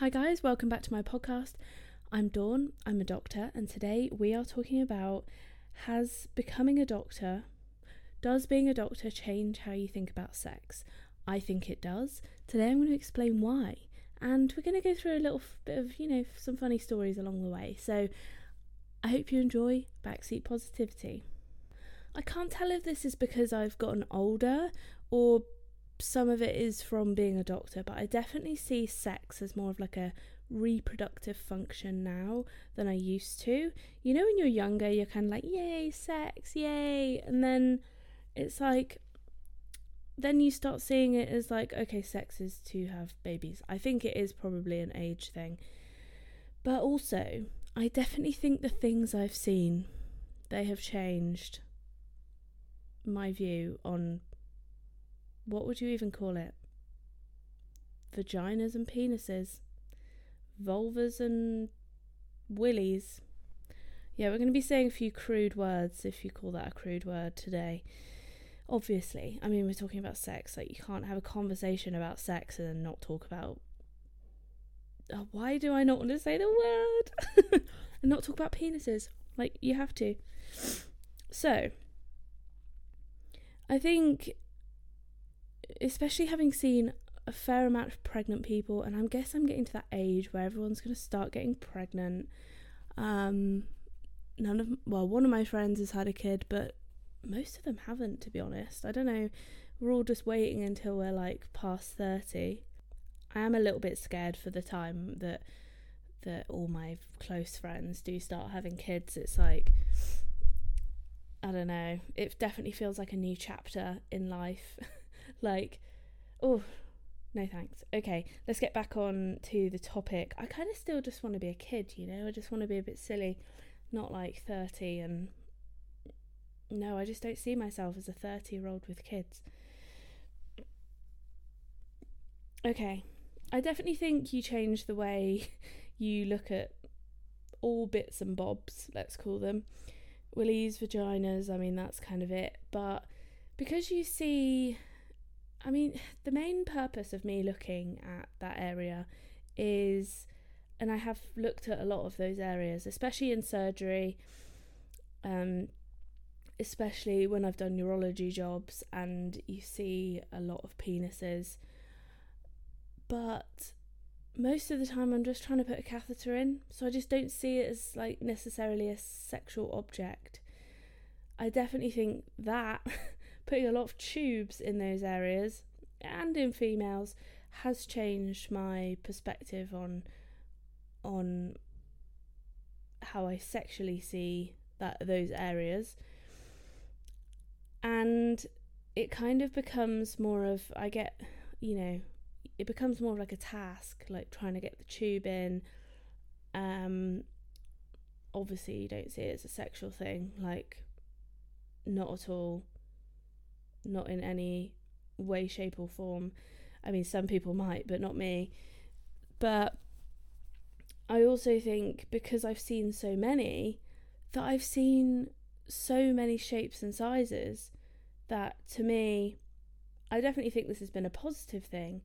Hi, guys, welcome back to my podcast. I'm Dawn, I'm a doctor, and today we are talking about has becoming a doctor, does being a doctor change how you think about sex? I think it does. Today I'm going to explain why, and we're going to go through a little bit of, you know, some funny stories along the way. So I hope you enjoy Backseat Positivity. I can't tell if this is because I've gotten older or some of it is from being a doctor, but I definitely see sex as more of like a reproductive function now than I used to. You know, when you're younger, you're kind of like, yay, sex, yay. And then it's like, then you start seeing it as like, okay, sex is to have babies. I think it is probably an age thing. But also, I definitely think the things I've seen, they have changed my view on what would you even call it? Vaginas and penises, vulvas and willies. Yeah, we're going to be saying a few crude words, if you call that a crude word today. Obviously, I mean, we're talking about sex. Like, you can't have a conversation about sex and not talk about. Oh, why do I not want to say the word? and not talk about penises. Like, you have to. So, I think especially having seen a fair amount of pregnant people, and I guess I'm getting to that age where everyone's going to start getting pregnant. Um, none of well, one of my friends has had a kid, but most of them haven't. To be honest, I don't know. We're all just waiting until we're like past thirty. I am a little bit scared for the time that that all my close friends do start having kids. It's like I don't know. It definitely feels like a new chapter in life. like, oh, no thanks. Okay, let's get back on to the topic. I kind of still just want to be a kid, you know? I just want to be a bit silly, not like 30 and no, I just don't see myself as a 30 year old with kids. Okay, I definitely think you change the way you look at all bits and bobs, let's call them. Willies, vaginas, I mean, that's kind of it. But because you see I mean, the main purpose of me looking at that area is, and I have looked at a lot of those areas, especially in surgery, um, especially when I've done urology jobs and you see a lot of penises. But most of the time, I'm just trying to put a catheter in, so I just don't see it as like necessarily a sexual object. I definitely think that putting a lot of tubes in those areas and in females has changed my perspective on on how I sexually see that those areas. And it kind of becomes more of I get you know it becomes more like a task like trying to get the tube in. Um obviously you don't see it as a sexual thing like not at all not in any way, shape, or form. I mean, some people might, but not me. But I also think because I've seen so many, that I've seen so many shapes and sizes that to me, I definitely think this has been a positive thing.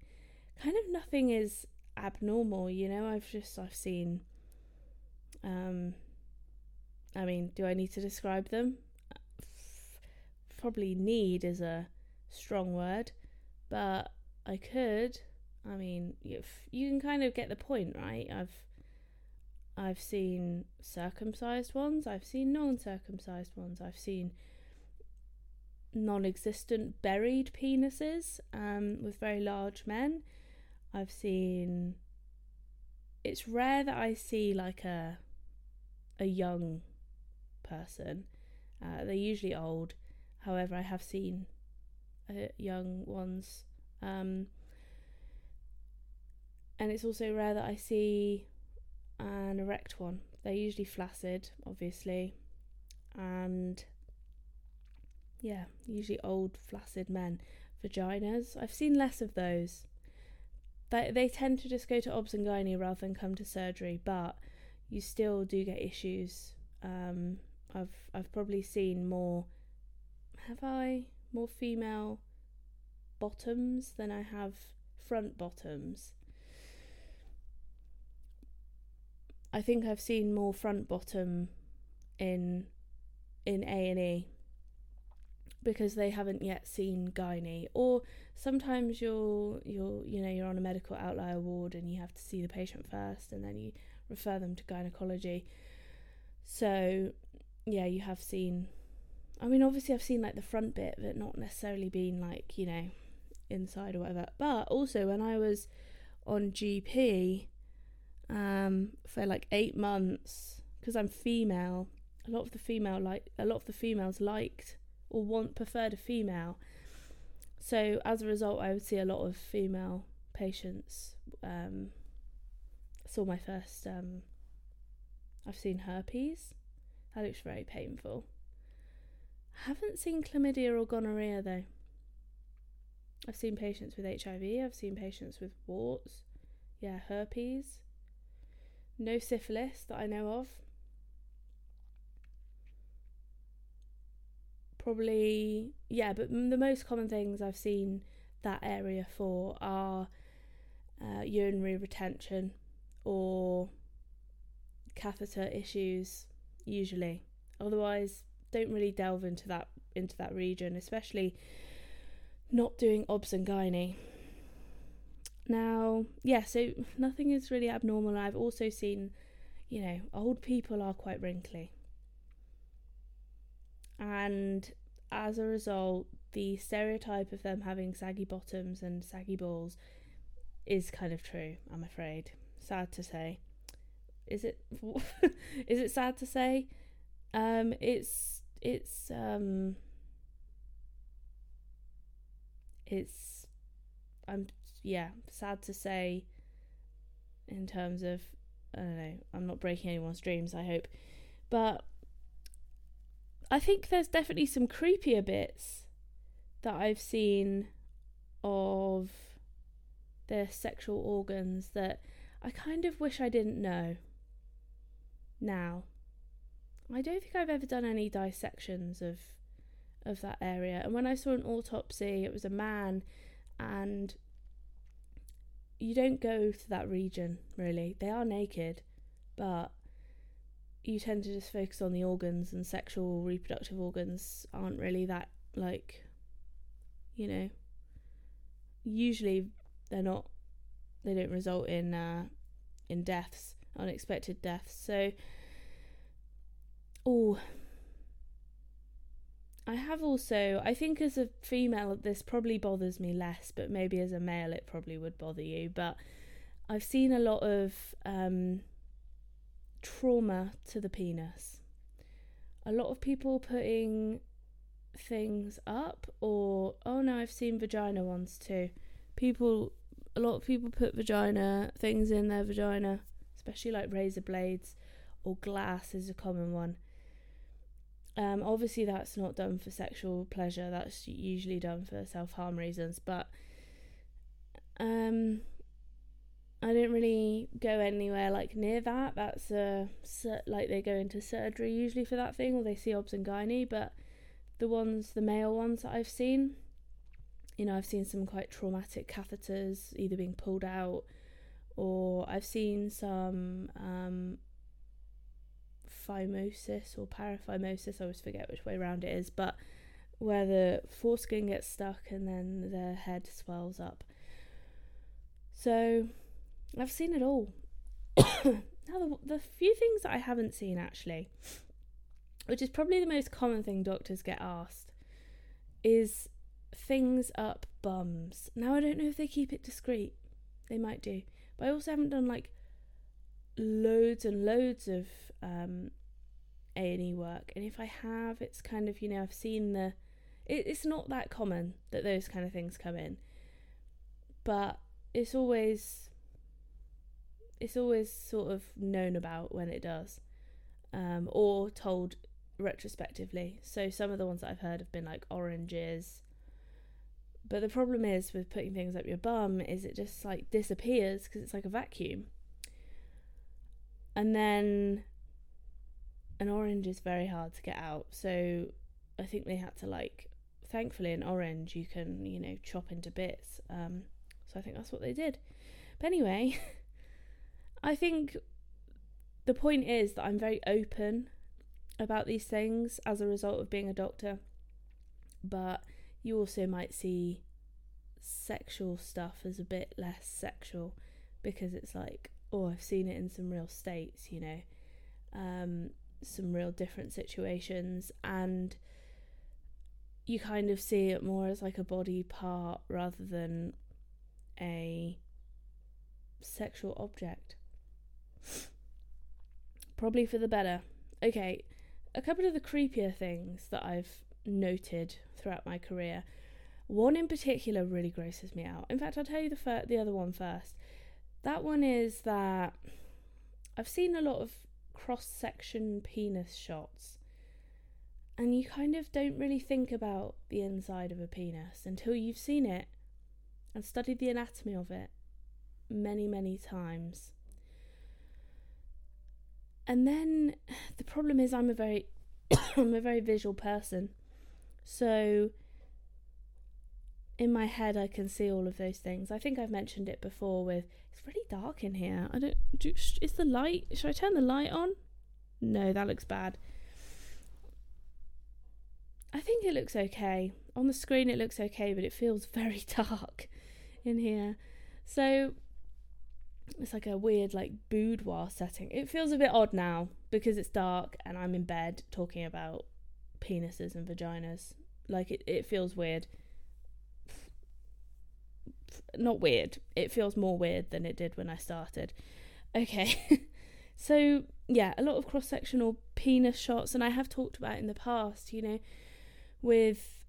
Kind of nothing is abnormal, you know. I've just I've seen. Um, I mean, do I need to describe them? Probably need is a strong word, but I could. I mean, if you can kind of get the point, right? I've I've seen circumcised ones, I've seen non-circumcised ones, I've seen non-existent buried penises um, with very large men. I've seen. It's rare that I see like a a young person. Uh, they're usually old, However, I have seen uh, young ones. Um, and it's also rare that I see an erect one. They're usually flaccid, obviously, and yeah, usually old flaccid men. Vaginas, I've seen less of those. They they tend to just go to obs and gynae rather than come to surgery, but you still do get issues. Um, I've I've probably seen more have I more female bottoms than I have front bottoms? I think I've seen more front bottom in in A and E because they haven't yet seen gynae or sometimes you're you're you know you're on a medical outlier ward and you have to see the patient first and then you refer them to gynecology so yeah you have seen I mean obviously I've seen like the front bit but not necessarily being like you know inside or whatever but also when I was on GP um, for like eight months because I'm female. A lot of the female like a lot of the females liked or want preferred a female. So as a result, I would see a lot of female patients. Um, saw my first. Um, I've seen herpes. That looks very painful. I haven't seen chlamydia or gonorrhea though. I've seen patients with HIV. I've seen patients with warts. Yeah, herpes. No syphilis that I know of. Probably, yeah, but the most common things I've seen that area for are uh, urinary retention or catheter issues usually otherwise don't really delve into that into that region especially not doing obs and gynae now, yeah, so nothing is really abnormal. I've also seen, you know, old people are quite wrinkly. And as a result, the stereotype of them having saggy bottoms and saggy balls is kind of true, I'm afraid. Sad to say. Is it is it sad to say? Um it's it's um it's I'm yeah, sad to say in terms of I don't know, I'm not breaking anyone's dreams, I hope. But I think there's definitely some creepier bits that I've seen of their sexual organs that I kind of wish I didn't know. Now, I don't think I've ever done any dissections of of that area. And when I saw an autopsy, it was a man and you don't go to that region really. They are naked, but you tend to just focus on the organs and sexual reproductive organs aren't really that like you know usually they're not they don't result in uh in deaths unexpected deaths so oh I have also, I think as a female, this probably bothers me less, but maybe as a male, it probably would bother you. But I've seen a lot of um, trauma to the penis. A lot of people putting things up, or, oh no, I've seen vagina ones too. People, a lot of people put vagina things in their vagina, especially like razor blades or glass is a common one. Um, obviously, that's not done for sexual pleasure. That's usually done for self harm reasons. But um, I didn't really go anywhere like near that. That's a like they go into surgery usually for that thing, or they see obs and gynae. But the ones, the male ones that I've seen, you know, I've seen some quite traumatic catheters either being pulled out, or I've seen some um, phimosis or paraphimosis, I always forget which way around it is, but where the foreskin gets stuck and then the head swells up. So I've seen it all. now, the, the few things that I haven't seen actually, which is probably the most common thing doctors get asked, is things up bums. Now, I don't know if they keep it discreet, they might do, but I also haven't done like loads and loads of um, A&E work and if I have it's kind of you know I've seen the it, it's not that common that those kind of things come in but it's always it's always sort of known about when it does um, or told retrospectively. So some of the ones that I've heard have been like oranges but the problem is with putting things up your bum is it just like disappears because it's like a vacuum and then an orange is very hard to get out. So I think they had to like thankfully an orange you can, you know, chop into bits. Um so I think that's what they did. But anyway, I think the point is that I'm very open about these things as a result of being a doctor. But you also might see sexual stuff as a bit less sexual because it's like, oh, I've seen it in some real states, you know, um, some real different situations, and you kind of see it more as like a body part rather than a sexual object. Probably for the better. Okay, a couple of the creepier things that I've noted throughout my career. One in particular really grosses me out. In fact, I'll tell you the fir- the other one first. That one is that I've seen a lot of cross section penis shots, and you kind of don't really think about the inside of a penis until you've seen it and studied the anatomy of it many, many times. And then the problem is I'm a very I'm a very visual person. So in my head I can see all of those things. I think I've mentioned it before with it's really dark in here. I don't do, is the light should I turn the light on? No, that looks bad. I think it looks okay. On the screen it looks okay, but it feels very dark in here. So it's like a weird like boudoir setting. It feels a bit odd now because it's dark and I'm in bed talking about penises and vaginas. Like it, it feels weird. Not weird. It feels more weird than it did when I started. Okay. so yeah, a lot of cross sectional penis shots and I have talked about in the past, you know, with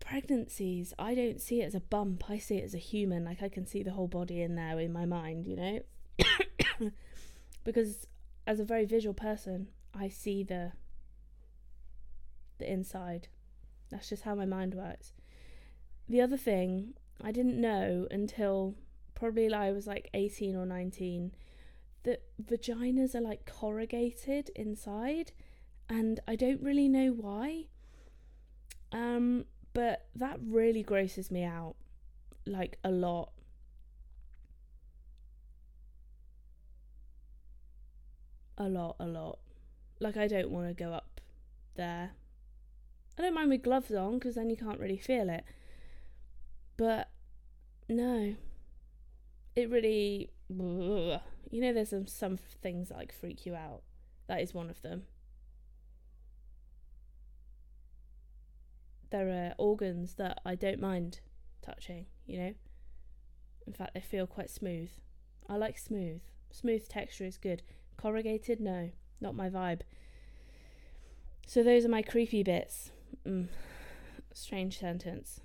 pregnancies, I don't see it as a bump. I see it as a human. Like I can see the whole body in there in my mind, you know? because as a very visual person, I see the the inside. That's just how my mind works. The other thing I didn't know until probably I was like 18 or 19 that vaginas are like corrugated inside and I don't really know why. Um but that really grosses me out like a lot. A lot, a lot. Like, I don't want to go up there. I don't mind with gloves on because then you can't really feel it. But no, it really. You know, there's some, some things that like freak you out. That is one of them. there are organs that I don't mind touching, you know. In fact, they feel quite smooth. I like smooth. Smooth texture is good. Corrugated, no, not my vibe. So those are my creepy bits. Mm, strange sentence.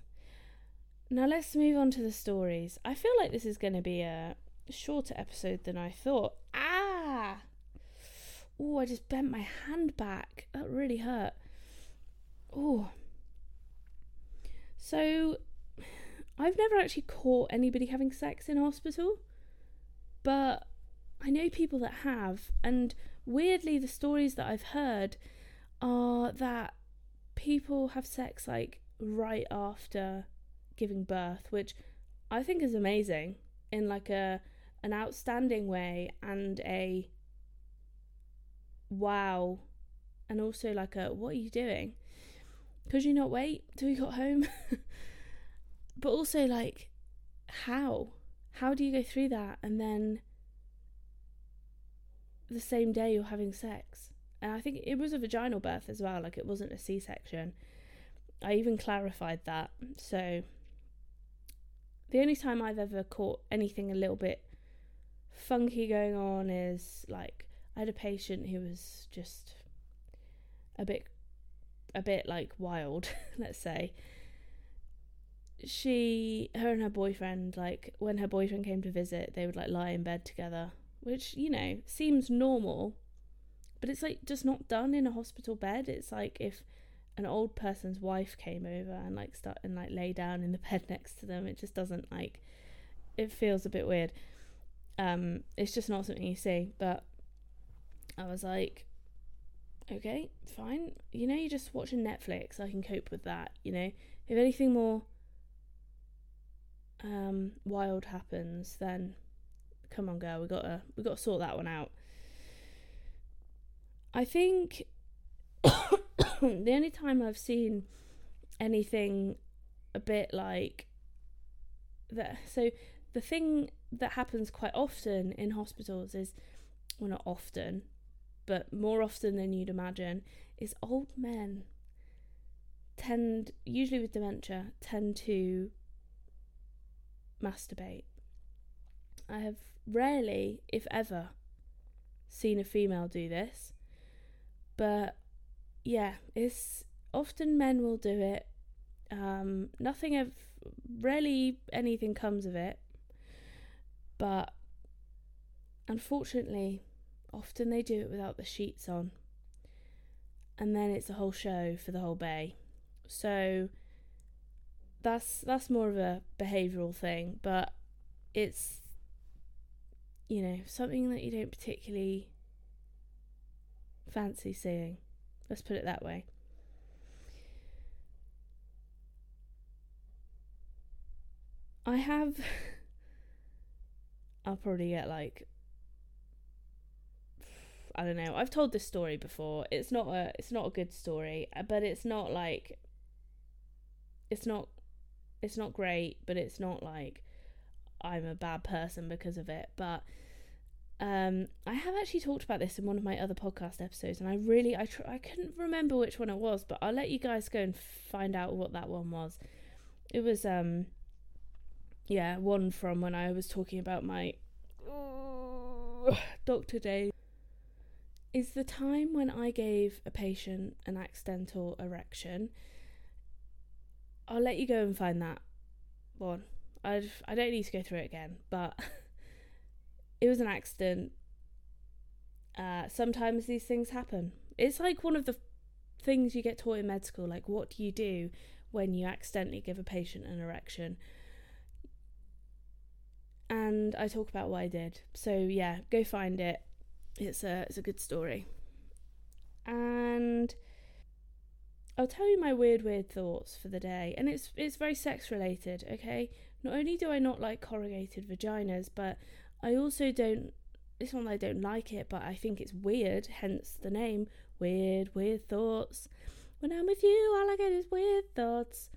Now let's move on to the stories. I feel like this is going to be a shorter episode than I thought. Ah! Oh, I just bent my hand back. That really hurt. Oh, so, I've never actually caught anybody having sex in hospital, but I know people that have, and weirdly, the stories that I've heard are that people have sex like right after giving birth, which I think is amazing in like a an outstanding way and a wow and also like a what are you doing could you not wait till you got home? but also, like, how? How do you go through that and then the same day you're having sex? And I think it was a vaginal birth as well, like, it wasn't a C section. I even clarified that. So, the only time I've ever caught anything a little bit funky going on is like I had a patient who was just a bit a bit like wild, let's say. She, her and her boyfriend, like when her boyfriend came to visit, they would like lie in bed together, which, you know, seems normal, but it's like just not done in a hospital bed. It's like if an old person's wife came over and like start and like lay down in the bed next to them, it just doesn't like, it feels a bit weird. Um, it's just not something you see, but I was like, okay, fine. You know, you're just watching Netflix. I can cope with that. You know, if anything more um, wild happens, then come on, girl, we gotta we gotta sort that one out. I think the only time I've seen anything a bit like that. So the thing that happens quite often in hospitals is, well, not often, but more often than you'd imagine, is old men tend, usually with dementia, tend to masturbate. I have rarely, if ever, seen a female do this, but yeah, it's often men will do it. Um, nothing of rarely anything comes of it, but unfortunately, often they do it without the sheets on, and then it's a whole show for the whole bay. So that's that's more of a behavioural thing, but it's you know something that you don't particularly fancy seeing. Let's put it that way. I have. I'll probably get like. I don't know. I've told this story before. It's not a. It's not a good story, uh, but it's not like. It's not. It's not great, but it's not like. I'm a bad person because of it. But um, I have actually talked about this in one of my other podcast episodes, and I really I tr- I couldn't remember which one it was, but I'll let you guys go and find out what that one was. It was um, yeah, one from when I was talking about my doctor day. Is the time when I gave a patient an accidental erection. I'll let you go and find that one. I I don't need to go through it again, but. it was an accident. Uh, sometimes these things happen. It's like one of the things you get taught in med school. Like, what do you do when you accidentally give a patient an erection? And I talk about what I did. So yeah, go find it. It's a it's a good story. And I'll tell you my weird weird thoughts for the day. And it's it's very sex related, okay? Not only do I not like corrugated vaginas, but I also don't. It's that I don't like it, but I think it's weird. Hence the name. Weird, weird thoughts. When I'm with you, all I get is weird thoughts.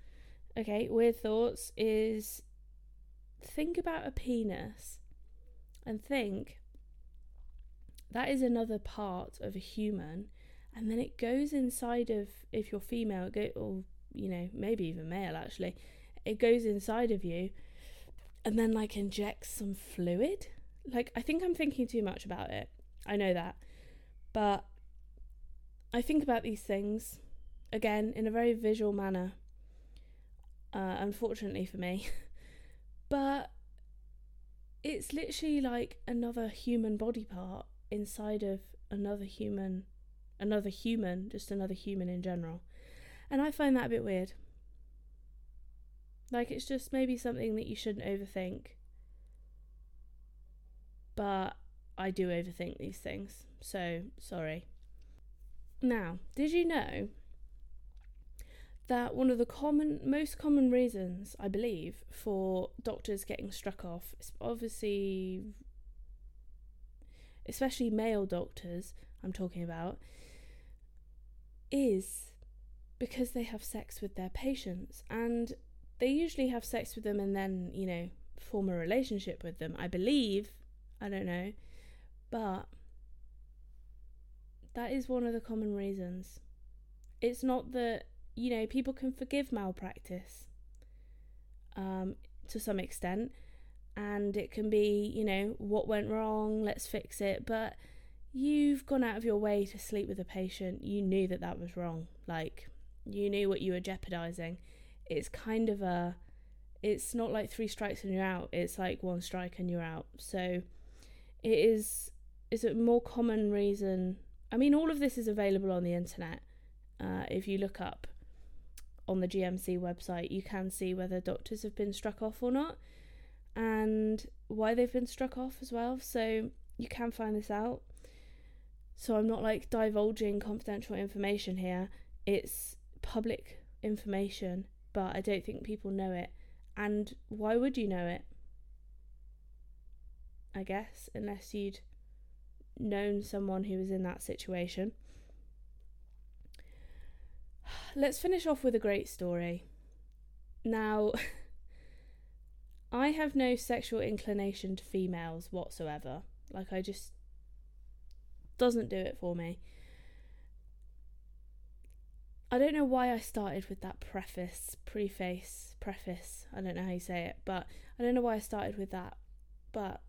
Okay, weird thoughts is think about a penis and think that is another part of a human and then it goes inside of if you're female go or you know maybe even male actually it goes inside of you and then like injects some fluid. Like I think I'm thinking too much about it. I know that. But I think about these things again in a very visual manner. Uh, unfortunately for me. but it's literally like another human body part inside of another human another human, just another human in general. And I find that a bit weird. Like, it's just maybe something that you shouldn't overthink. But I do overthink these things, so sorry. Now, did you know that one of the common, most common reasons, I believe, for doctors getting struck off is obviously, especially male doctors, I'm talking about, is because they have sex with their patients. And they usually have sex with them and then, you know, form a relationship with them. I believe. I don't know. But that is one of the common reasons. It's not that, you know, people can forgive malpractice um, to some extent. And it can be, you know, what went wrong, let's fix it. But you've gone out of your way to sleep with a patient. You knew that that was wrong. Like, you knew what you were jeopardizing it's kind of a it's not like three strikes and you're out it's like one strike and you're out so it is is a more common reason i mean all of this is available on the internet uh, if you look up on the gmc website you can see whether doctors have been struck off or not and why they've been struck off as well so you can find this out so i'm not like divulging confidential information here it's public information but I don't think people know it. And why would you know it? I guess, unless you'd known someone who was in that situation. Let's finish off with a great story. Now, I have no sexual inclination to females whatsoever. Like, I just doesn't do it for me. I don't know why I started with that preface, preface, preface. I don't know how you say it, but I don't know why I started with that. But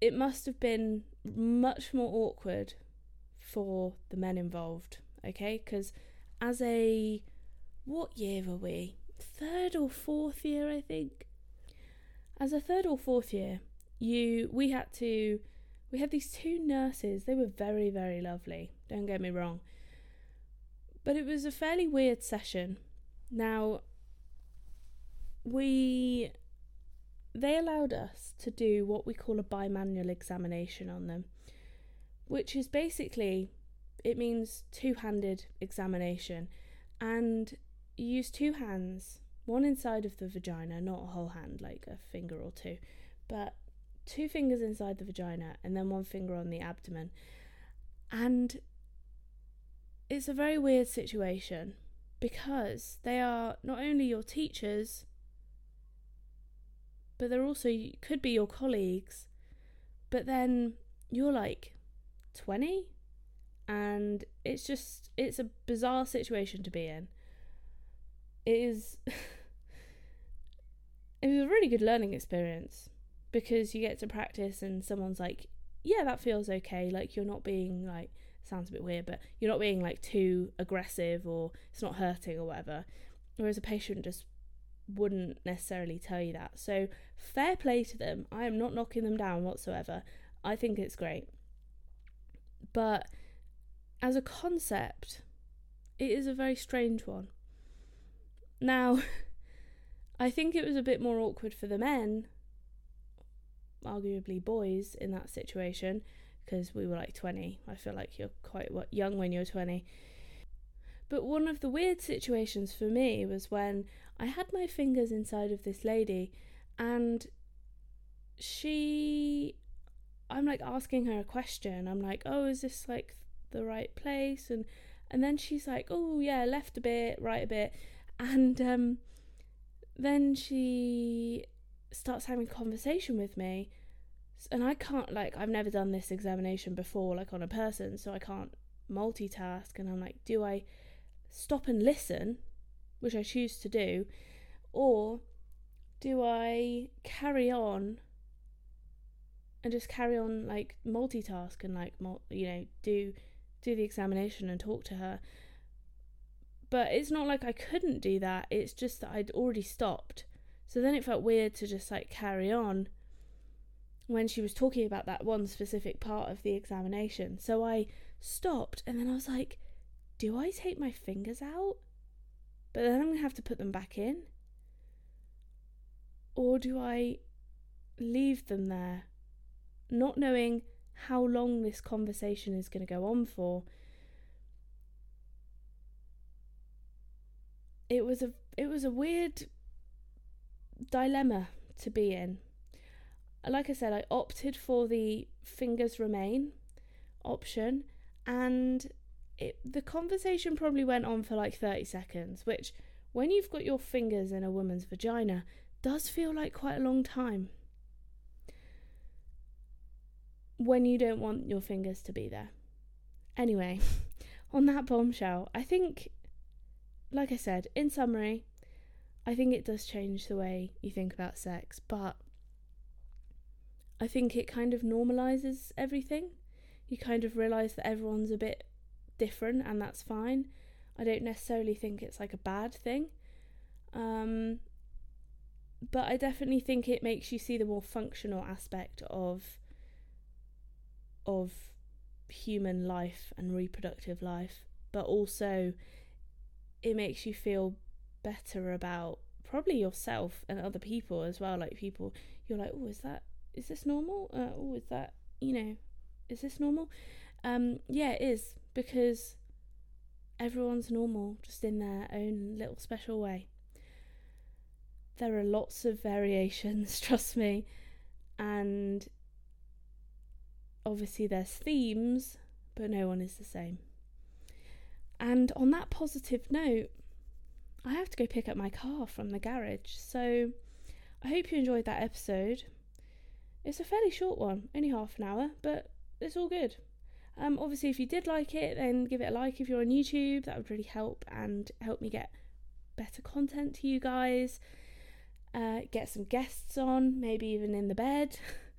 it must have been much more awkward for the men involved, okay? Because as a what year were we? Third or fourth year, I think. As a third or fourth year, you we had to we had these two nurses. They were very very lovely. Don't get me wrong. But it was a fairly weird session. Now we they allowed us to do what we call a bimanual examination on them, which is basically it means two-handed examination and you use two hands, one inside of the vagina, not a whole hand like a finger or two, but two fingers inside the vagina and then one finger on the abdomen. And it's a very weird situation because they are not only your teachers but they're also could be your colleagues but then you're like 20 and it's just it's a bizarre situation to be in. It is it was a really good learning experience because you get to practice and someone's like yeah that feels okay like you're not being like sounds a bit weird but you're not being like too aggressive or it's not hurting or whatever. Whereas a patient just wouldn't necessarily tell you that. So, fair play to them. I am not knocking them down whatsoever. I think it's great. But as a concept, it is a very strange one. Now, I think it was a bit more awkward for the men, arguably boys, in that situation, because we were like 20. I feel like you're quite young when you're 20. But one of the weird situations for me was when I had my fingers inside of this lady and she I'm like asking her a question. I'm like, "Oh, is this like the right place?" and and then she's like, "Oh, yeah, left a bit, right a bit." And um then she starts having conversation with me. And I can't like I've never done this examination before like on a person, so I can't multitask and I'm like, "Do I stop and listen, which I choose to do, or do I carry on and just carry on like multitask and like you know do do the examination and talk to her. But it's not like I couldn't do that it's just that I'd already stopped. So then it felt weird to just like carry on when she was talking about that one specific part of the examination. So I stopped and then I was like do I take my fingers out? But then I'm going to have to put them back in? Or do I leave them there, not knowing how long this conversation is going to go on for? It was a it was a weird dilemma to be in. Like I said, I opted for the fingers remain option and it, the conversation probably went on for like 30 seconds, which, when you've got your fingers in a woman's vagina, does feel like quite a long time. When you don't want your fingers to be there. Anyway, on that bombshell, I think, like I said, in summary, I think it does change the way you think about sex, but I think it kind of normalizes everything. You kind of realize that everyone's a bit different and that's fine. I don't necessarily think it's like a bad thing. Um, but I definitely think it makes you see the more functional aspect of of human life and reproductive life, but also it makes you feel better about probably yourself and other people as well. Like people, you're like, oh, is that is this normal? Uh, oh, is that you know, is this normal? Um, yeah, it is because everyone's normal, just in their own little special way. There are lots of variations, trust me. and obviously there's themes, but no one is the same. And on that positive note, I have to go pick up my car from the garage. So I hope you enjoyed that episode. It's a fairly short one, only half an hour, but it's all good. Um, obviously, if you did like it, then give it a like if you're on YouTube. That would really help and help me get better content to you guys. Uh, get some guests on, maybe even in the bed.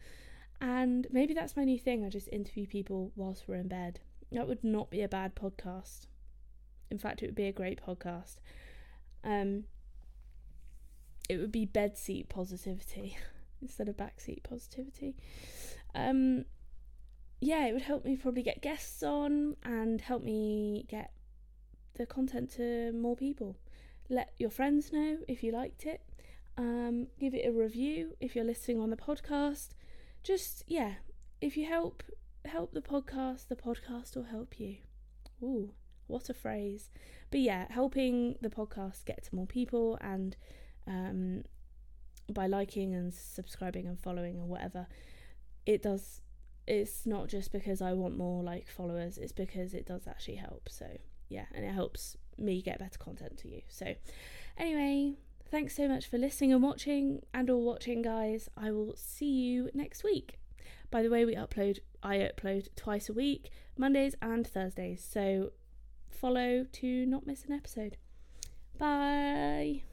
and maybe that's my new thing. I just interview people whilst we're in bed. That would not be a bad podcast. In fact, it would be a great podcast. Um, it would be bed seat positivity instead of backseat positivity. Um, yeah, it would help me probably get guests on and help me get the content to more people. Let your friends know if you liked it. Um, give it a review if you're listening on the podcast. Just yeah, if you help help the podcast, the podcast will help you. Ooh, what a phrase! But yeah, helping the podcast get to more people and um, by liking and subscribing and following or whatever, it does. It's not just because I want more like followers. It's because it does actually help. So yeah, and it helps me get better content to you. So anyway, thanks so much for listening and watching and or watching guys. I will see you next week. By the way, we upload I upload twice a week, Mondays and Thursdays. So follow to not miss an episode. Bye.